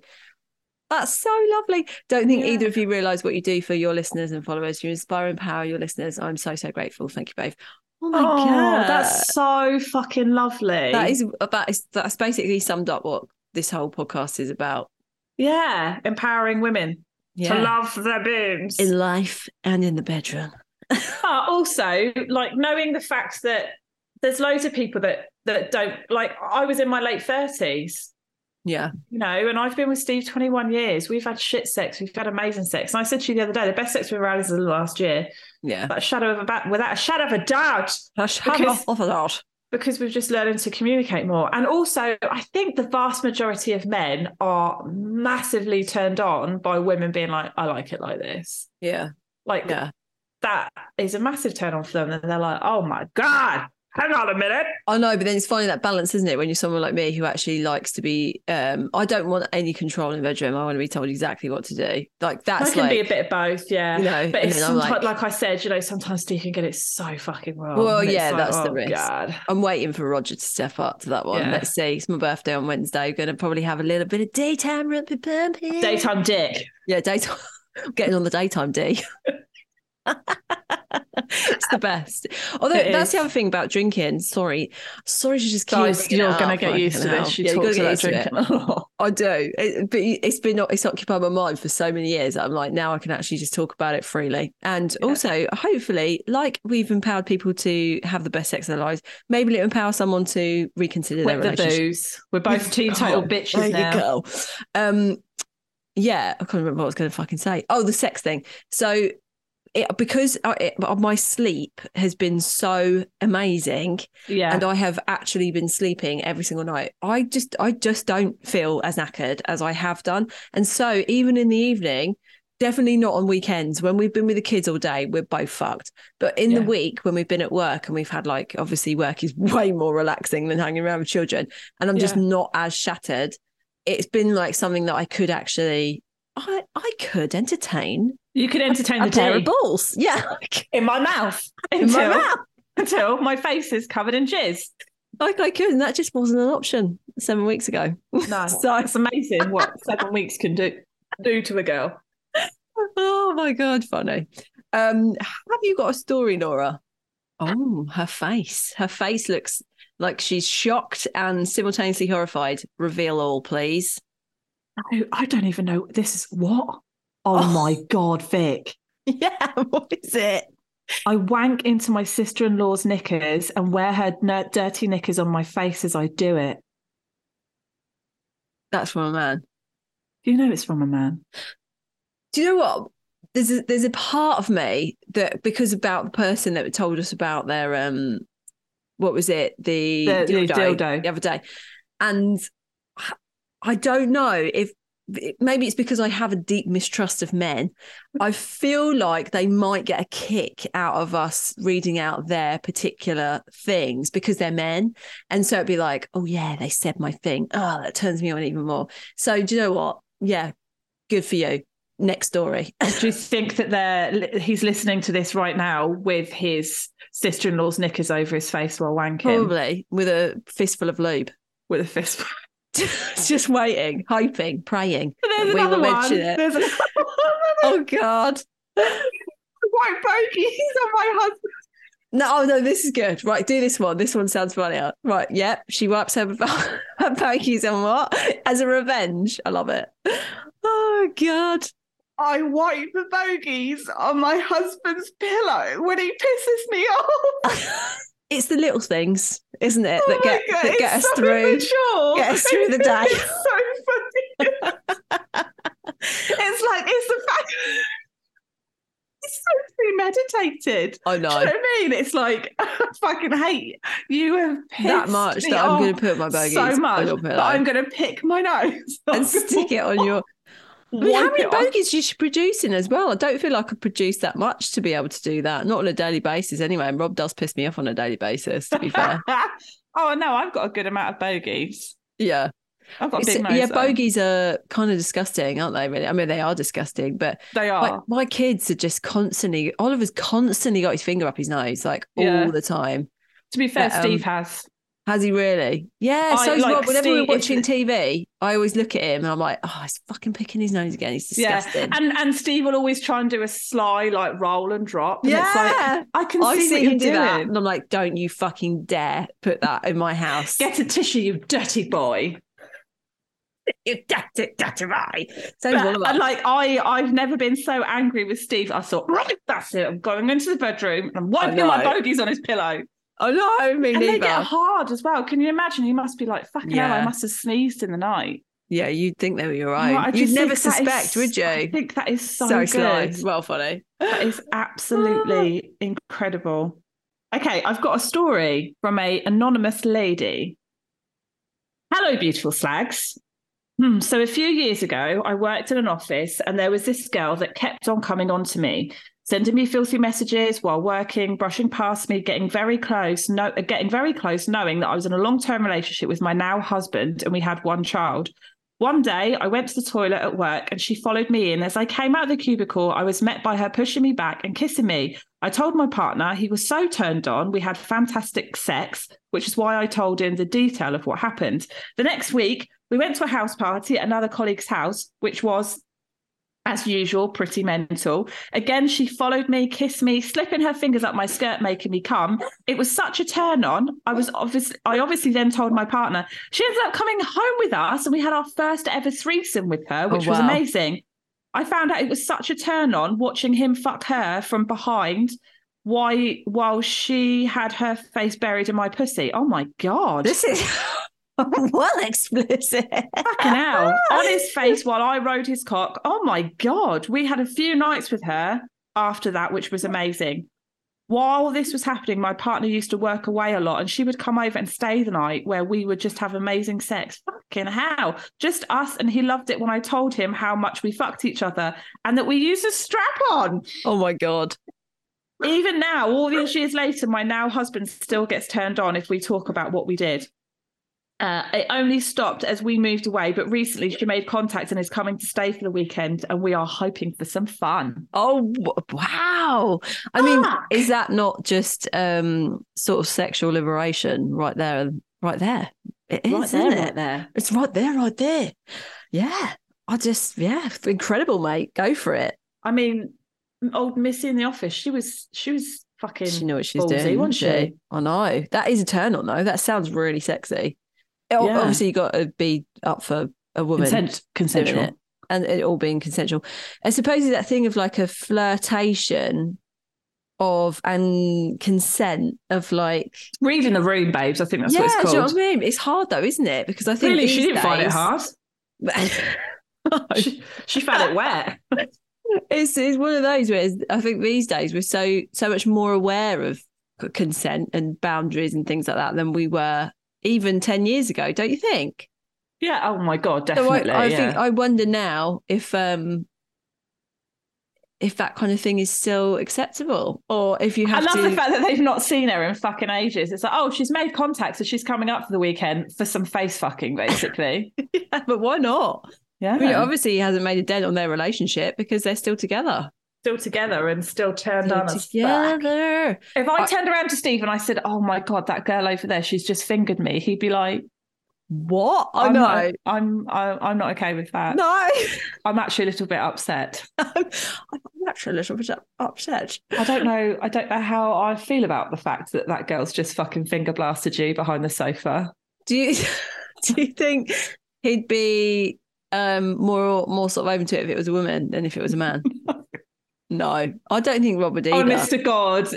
That's so lovely. Don't think Yeah. either of you realize what you do for your listeners and followers. You inspire and empower your listeners. I'm so, so grateful. Thank you both. Oh my Oh, God. that's so fucking lovely. That is that is that's basically summed up what this whole podcast is about. yeah, empowering women to love their boobs. in life and in the bedroom. [laughs] But also, like knowing the fact that there's loads of people that that don't like. I was in my late thirties, Yeah. you know, and I've been with Steve 21 years. We've had shit sex. We've had amazing sex. And I said to you the other day, the best sex we've ever had is the last year. Yeah. Without a shadow of a ba- without a shadow of a doubt. Hush, hush Because- off of that. Because we've just learning to communicate more. And also, I think the vast majority of men are massively turned on by women being like, I like it like this. Yeah. Like Yeah. that is a massive turn on for them. And they're like, oh my God, hang on a minute. I know, but then it's finding that balance, isn't it? When you're someone like me who actually likes to be, um, I don't want any control in the bedroom. I want to be told exactly what to do. Like That that's can like, be a bit of both, yeah. you know, But it's sometimes, like- like, I said, you know, sometimes Steve can get it so fucking wrong. Well, yeah, like, that's the oh, risk. God. I'm waiting for Roger to step up to that one. Yeah. Let's see. It's my birthday on Wednesday. Going to probably have a little bit of daytime rumpy pumpy. Daytime dick. Yeah, daytime. [laughs] Getting on the daytime D. [laughs] it's the best. Although It that's is. the other thing about drinking. Sorry, sorry to just keep. Guys, bringing it you're going to get used to this. She Yeah, talks about used to it. drinking a lot. I do, it, but it's been it's occupied my mind for so many years. I'm like now I can actually just talk about it freely, and also hopefully, like we've empowered people to have the best sex of their lives, maybe it'll empower someone to reconsider their the relationship. booze. We're both [laughs] teetotal Oh, bitches there now. you go. Um, yeah, I can't remember what I was going to fucking say. Oh, the sex thing. So, it, because I, it, my sleep has been so amazing, Yeah. and I have actually been sleeping every single night. I just, I just don't feel as knackered as I have done, and so even in the evening. Definitely not on weekends. When we've been with the kids all day, we're both fucked. But in the week, when we've been at work and we've had like, obviously, work is [laughs] way more relaxing than hanging around with children, and I'm just not as shattered it's been like something that I could actually I I could entertain you could entertain a the pair of balls. Yeah. in my mouth In until, my mouth. until my face is covered in jizz. Like I could, and that just wasn't an option seven weeks ago. No, [laughs] So- it's amazing what seven weeks can do do to a girl. oh my god, funny. Um, have you got a story, Laura? Oh, her face. Her face looks like she's shocked and simultaneously horrified. Reveal all, please. I, I don't even know. This is what? Oh, Oh. my God, Vic. [laughs] Yeah, what is it? I wank into my sister in law's knickers and wear her dirty knickers on my face as I do it. That's from a man. Do you know it's from a man? Do you know what? There's a, there's a part of me that because about the person that told us about their um, what was it the, The- the dildo. the other day, and I don't know if maybe it's because I have a deep mistrust of men. I feel like they might get a kick out of us reading out their particular things because they're men, and so it'd be like, oh yeah, they said my thing. Oh, that turns me on even more. So do you know what? Yeah, good for you. Next story. [laughs] Do you think that they're he's listening to this right now with his sister in law's knickers over his face while wanking Probably with a fistful of lube. with a fist? [laughs] Just waiting, hoping, praying. There's We will another one. it. There's another [laughs] one. Oh God. White bogies on my husband. No, oh no, this is good. Right, do this one. This one sounds funnier. Right, yep. She wipes her, [laughs] her pokies on what? As a revenge. I love it. Oh God. I wipe the bogies on my husband's pillow when he pisses me off. It's the little things, isn't it, Oh that get God, that get us so through. get us through the day. [laughs] It's so funny. it's like it's the fact. [laughs] It's so premeditated. I Do you know know what I mean? It's like [laughs] I fucking hate you have that much that I'm going to put my bogies so much your that pillow I'm going to pick my nose and stick it on your. I mean, how many bogies is she producing as well? I don't feel like I produce that much to be able to do that. Not on a daily basis, anyway. And Rob does piss me off on a daily basis. To be [laughs] fair, oh no, I've got a good amount of bogies. yeah, I've got a big nose. yeah. though. Bogies are kind of disgusting, aren't they? Really? I mean, they are disgusting, but They are. my kids are just constantly. Oliver's constantly got his finger up his nose, like Yeah. all the time. to be fair, but, um, Steve has. Has he really? Yeah. I- So like, Rob. Whenever we're watching [laughs] TV, I always look at him and I'm like, oh, he's fucking picking his nose again. He's disgusting. Yeah, and and Steve will always try and do a sly like roll and drop. And it's like Yeah. I can I see, see him do that, doing. and I'm like, "Don't you fucking dare put that in my house!" Get a tissue, you dirty boy. you dirty, dirty boy. So. And like I, I've never been so angry with Steve. I thought, right, that's it. I'm going into the bedroom and I'm wiping my bogies on his pillow. Oh no, me And they get hard as well. Can you imagine? He must be like, fucking hell, I must have sneezed in the night. Yeah, you'd think they were your own. I You'd never that is- suspect, would you? I think that is so, so sly. good. Well, funny. That is absolutely [laughs] incredible. Okay, I've got a story from a anonymous lady. Hello, beautiful slags. Hmm, so a few years ago, I worked in an office, and there was this girl that kept on coming on to me, sending me filthy messages while working, brushing past me, getting very close, no, uh, getting very close, knowing that I was in a long-term relationship with my now husband, and we had one child. One day, I went to the toilet at work and she followed me in. As I came out of the cubicle, I was met by her pushing me back and kissing me. I told my partner he was so turned on. We had fantastic sex, which is why I told him the detail of what happened. The next week, we went to a house party at another colleague's house, which was as usual, pretty mental. Again, she followed me, kissed me, slipping her fingers up my skirt, making me come. It was such a turn on. I was obviously, I obviously then told my partner. She ended up coming home with us, and we had our first ever threesome with her, oh, which Oh, was amazing. I found out it was such a turn on watching him fuck her from behind. Why, while she had her face buried in my pussy. Oh my god! This is [laughs] [laughs] well explicit. Fucking hell. [laughs] On his face while I rode his cock. Oh my God. We had a few nights with her after that, which was amazing. While this was happening, my partner used to work away a lot and she would come over and stay the night where we would just have amazing sex. Fucking hell. Just us. And he loved it when I told him how much we fucked each other and that we used a strap on. Oh my god. Even now, all these years later, my now husband still gets turned on if we talk about what we did. Uh, it only stopped as we moved away, but recently she made contact and is coming to stay for the weekend, and we are hoping for some fun. Oh wow. I mean, is that not just um sort of sexual liberation right there? Right there. It is, right isn't there, it? right there. It's right there, right there. Yeah. I just, yeah, incredible, mate. Go for it. I mean, old Missy in the office, she was she was fucking. She knew what she's ballsy, doing, wasn't wasn't she? she? I know. That is a turn on, though. That sounds really sexy. Yeah. Obviously, you got to be up for a woman. Consent, consensual. it, and it all being consensual. I suppose it's that thing of like a flirtation of and consent of like Reading the room, babes. I think that's yeah, what it's do you know what I mean? It's hard though, isn't it? Because I think Really, she didn't find it hard. [laughs] she, she found it wet. [laughs] it's it's one of those where I think these days we're so so much more aware of consent and boundaries and things like that than we were even ten years ago. Don't you think? Yeah. Oh my god, So definitely. I, I yeah. think I wonder now if um if that kind of thing is still acceptable or if you have I love to the fact that they've not seen her in fucking ages. It's like, oh, she's made contact, so she's coming up for the weekend for some face fucking, basically. [laughs] Yeah, but why not? Yeah. I mean, obviously he hasn't made a dent on their relationship because they're still together. Still together and still turned on as fuck. together. If I I- turned around to Steve and I said, "Oh my god, that girl over there, she's just fingered me," he'd be like, What? I I'm know. not, I'm I, I'm not okay with that. No. [laughs] I'm actually a little bit upset. [laughs] I'm actually a little bit upset. I don't know. I don't know how I feel about the fact that that girl's just fucking finger blasted you behind the sofa. Do you [laughs] do you think he'd be um more more sort of open to it if it was a woman than if it was a man? No, I don't think Rob would oh, either. Honest to God,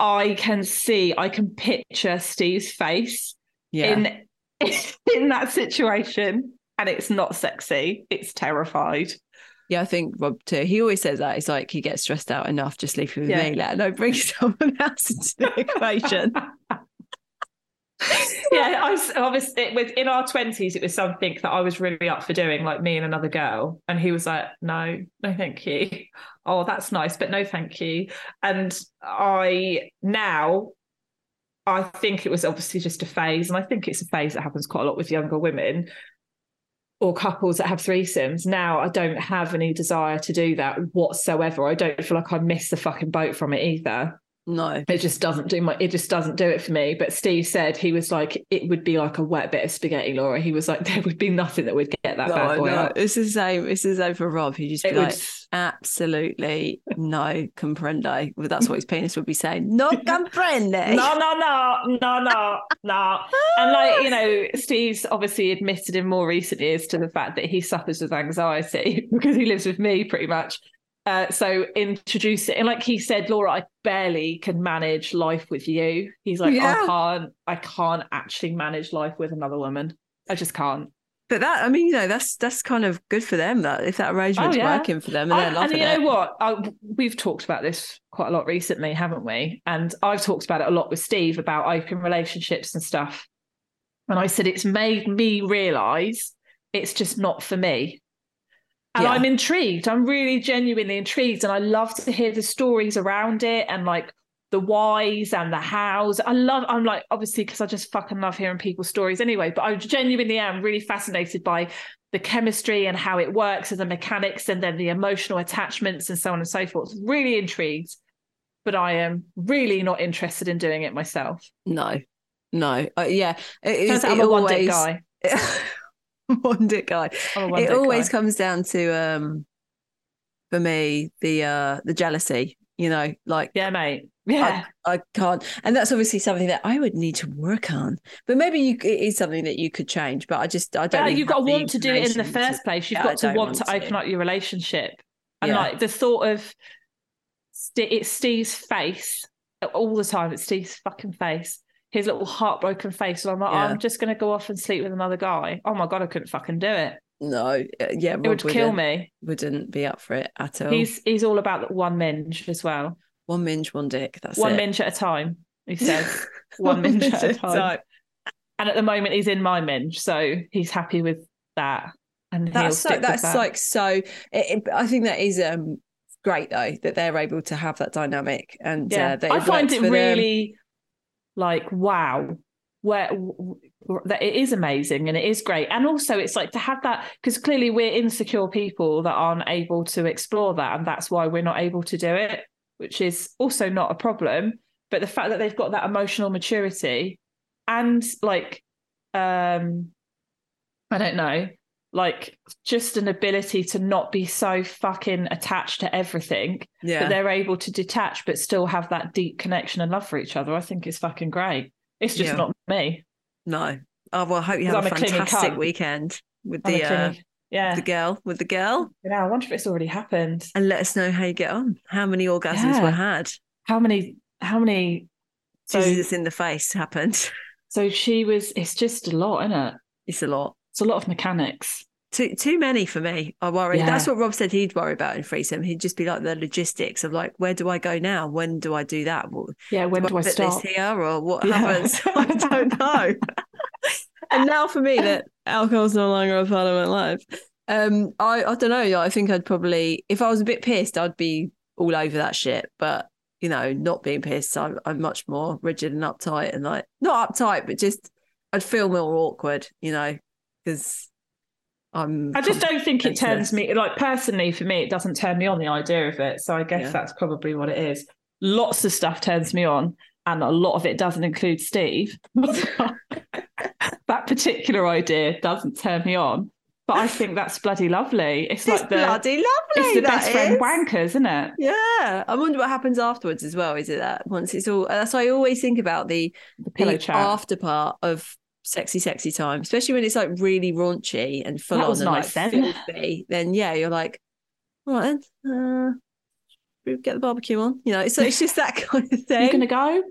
I can see, I can picture Steve's face yeah. in [laughs] in that situation, and it's not sexy. It's terrified. Yeah, I think Rob too. He always says that. He's like, he gets stressed out enough, just leave it with Yeah. me. Let alone bring [laughs] someone else into the equation. [laughs] [laughs] yeah, I was obviously it was in our twenties. It was something that I was really up for doing, like me and another girl. And he was like, "No, no, thank you. [laughs] Oh, that's nice, but no, thank you." And I now, I think it was obviously just a phase, and I think it's a phase that happens quite a lot with younger women or couples that have threesomes. Now I don't have any desire to do that whatsoever. I don't feel like I missed the fucking boat from it either No. it just doesn't do my it just doesn't do it for me but steve said he was like it would be like a wet bit of spaghetti laura he was like [laughs] there would be nothing that would get that bad boy no. up It's the same. It's the same for Rob. He'd just be it like, would absolutely no comprende. Well, that's what his penis would be saying. No [laughs] comprende. no no no no no no and like you know steve's obviously admitted in more recent years to the fact that he suffers with anxiety [laughs] because he lives with me pretty much uh, so introduce it and like he said laura i barely can manage life with you he's like Yeah. i can't i can't actually manage life with another woman i just can't But that, I mean, you know, that's that's kind of good for them. That if that arrangement's Oh, yeah. working for them and they're I- loving and you it. know what? I, we've talked about this quite a lot recently, haven't we? And I've talked about it a lot with Steve about open relationships and stuff. And I said it's made me realize it's just not for me. And Yeah. I'm intrigued. I'm really genuinely intrigued. And I love to hear the stories around it and like the whys and the hows. I love, I'm like, obviously, because I just fucking love hearing people's stories anyway, but I genuinely am really fascinated by the chemistry and how it works and the mechanics and then the emotional attachments and so on and so forth. Really intrigued, but I am really not interested in doing it myself. No, no, uh, yeah. It, Turns it, out I'm a one always guy. [laughs] [laughs] one dick guy. One It dick always guy. comes down to um, for me the uh the jealousy. You know, like Yeah, mate. Yeah. I can't, and that's obviously something that I would need to work on. But maybe you, it is something that you could change. But I just, I don't. Yeah, you've got to want to do it in the first place. You've Yeah, got to want, want to to. open up your relationship. And Yeah. like the thought of it's Steve's face all the time. It's Steve's fucking face. His little heartbroken face. And I'm like, oh, Yeah. I'm just going to go off and sleep with another guy. Oh my God, I couldn't fucking do it. No, uh, yeah, It would kill me. Wouldn't be up for it at all. He's he's all about one minge as well. one minge, one dick. That's one it. minge at a time, he [laughs] says. one minge at a time. And at the moment, he's in my minge. So he's happy with that. And That's so, that's that. like so. It, it- I think that is um great though that they're able to have that dynamic and yeah. uh, I find it really like wow where that it is amazing and it is great. And also it's like to have that because clearly we're insecure people that aren't able to explore that and that's why we're not able to do it which is also not a problem. But the fact that they've got that emotional maturity and like um i don't know like just an ability to not be so fucking attached to everything yeah. but they're able to detach but still have that deep connection and love for each other. I think it's fucking great. It's just Yeah. not me. No. Oh well, I hope you have a I'm a fantastic cunt. weekend with I'm the uh, yeah. the girl with the girl, know, I wonder if it's already happened. and let us know how you get on. How many orgasms Yeah. were had? How many? How many? So, Jesus in the face happened. [laughs] so she was. It's just a lot, isn't it? It's a lot. It's a lot of mechanics. Too too many for me. I worry. Yeah. That's what Rob said he'd worry about in threesome. He'd just be like the logistics of like, where do I go now? When do I do that? What, Yeah. When do I put start? this here or what Yeah. happens? [laughs] I don't know. and now for me that alcohol's no longer a part of my life. Um, I I don't know. I think I'd probably if I was a bit pissed, I'd be all over that shit. But you know, not being pissed, I'm I'm much more rigid and uptight and like not uptight, but just I'd feel more awkward, you know, because I'm. I just don't think it turns me like personally for me. It doesn't turn me on the idea of it. So I guess Yeah. that's probably what it is. Lots of stuff turns me on, and a lot of it doesn't include Steve. [laughs] that particular idea doesn't turn me on, but I think that's bloody lovely. It's, It's like the bloody lovely. it's the best friend is. wankers, isn't it? Yeah, I wonder what happens afterwards as well. Is it that once it's all? That's why I always think about the The pillow the chat. after part of sexy, sexy time, especially when it's like really raunchy and full That on and nice like then. filthy. Then yeah, you're like, all right, then, uh, we get the barbecue on. You know, so it's just that [laughs] kind of thing. You're gonna go?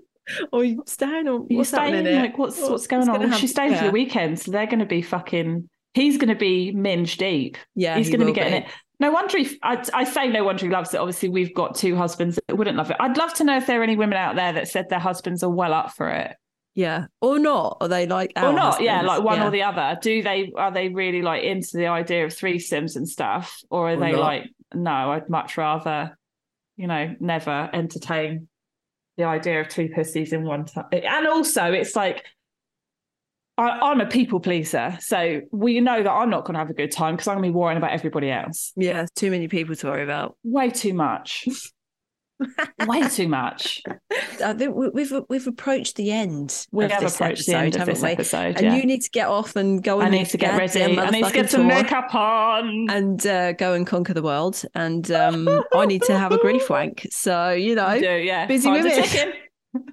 or you staying or you what's staying? Like what's What- what's going on? gonna Well, she's staying for the weekend, so they're gonna be fucking he's gonna be minge deep. Yeah, he's he going to be getting it. No wonder he, I, I say no wonder he loves it. Obviously, we've got two husbands that wouldn't love it. I'd love to know if there are any women out there that said their husbands are well up for it Yeah, or not? Are they like or our not. Yeah, like one Yeah. or the other. Do they are they really like into the idea of threesomes and stuff, or are Or they not. like no? I'd much rather, you know, never entertain the idea of two pussies in one time. And also, it's like. I, I'm a people pleaser, so we know that I'm not going to have a good time because I'm going to be worrying about everybody else. Yeah, too many people to worry about. Way too much. [laughs] Way too much. [laughs] I think we- we've we've approached the end. We have approached the end of this we? episode. And yeah. you need to get off and go. I on need to get ready. I need to get some makeup on. and uh, go and conquer the world. And um, I need to have a grief wank. So you know. You do, yeah. busy Time's a women. [laughs]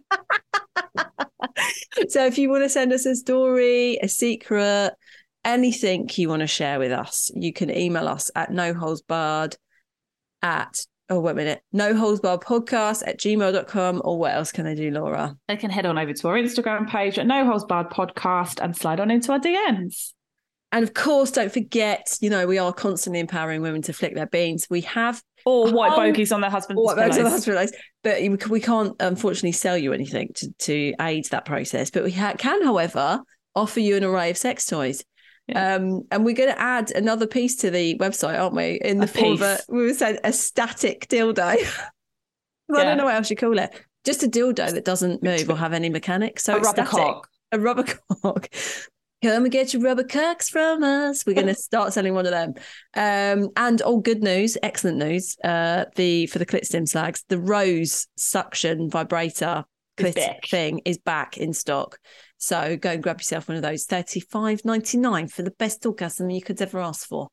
So if you want to send us a story, a secret, anything you want to share with us, you can email us at no holes barred at oh wait a minute no holes barred podcast at gmail.com or what else can I do Laura They can head on over to our Instagram page at No Holes Barred Podcast and slide on into our DMs. And of course, don't forget, you know, we are constantly empowering women to flick their beans. We have Or white Oh, bogies on their husband's what about pillows. the hospital lights? But we we can't unfortunately sell you anything to, to aid that process. But we ha- can, however, offer you an array of sex toys. Yeah. Um, and we're going to add another piece to the website, aren't we? In the A form of a, piece. we would say a static dildo. [laughs] I Yeah. don't know what else you call it. Just a dildo that doesn't move or have any mechanics. So a it's rubber static. cock. A rubber [laughs] cock. Come and get your rubber cocks from us. We're going to start selling one of them. Um, and all good news, excellent news. Uh, the for the clit stim slags, the Rose suction vibrator clit thing is back in stock. So go and grab yourself one of those. Thirty five ninety nine for the best orgasm you could ever ask for.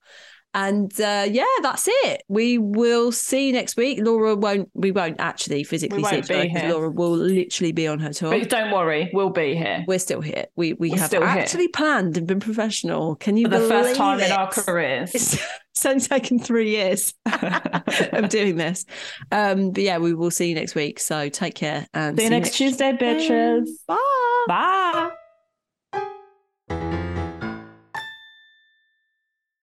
And uh, yeah, that's it. We will see you next week. Laura won't. We won't actually physically We see won't each other be 'cause here. Laura will literally be on her tour But don't worry, we'll be here. we're still here. We we We're have still here. actually planned and been professional. Can you For the first time in our careers. It's, [laughs] it's taken three years [laughs] of doing this. Um, but yeah, we will see you next week. So take care and See you next Tuesday, bitches. Bye. Bye.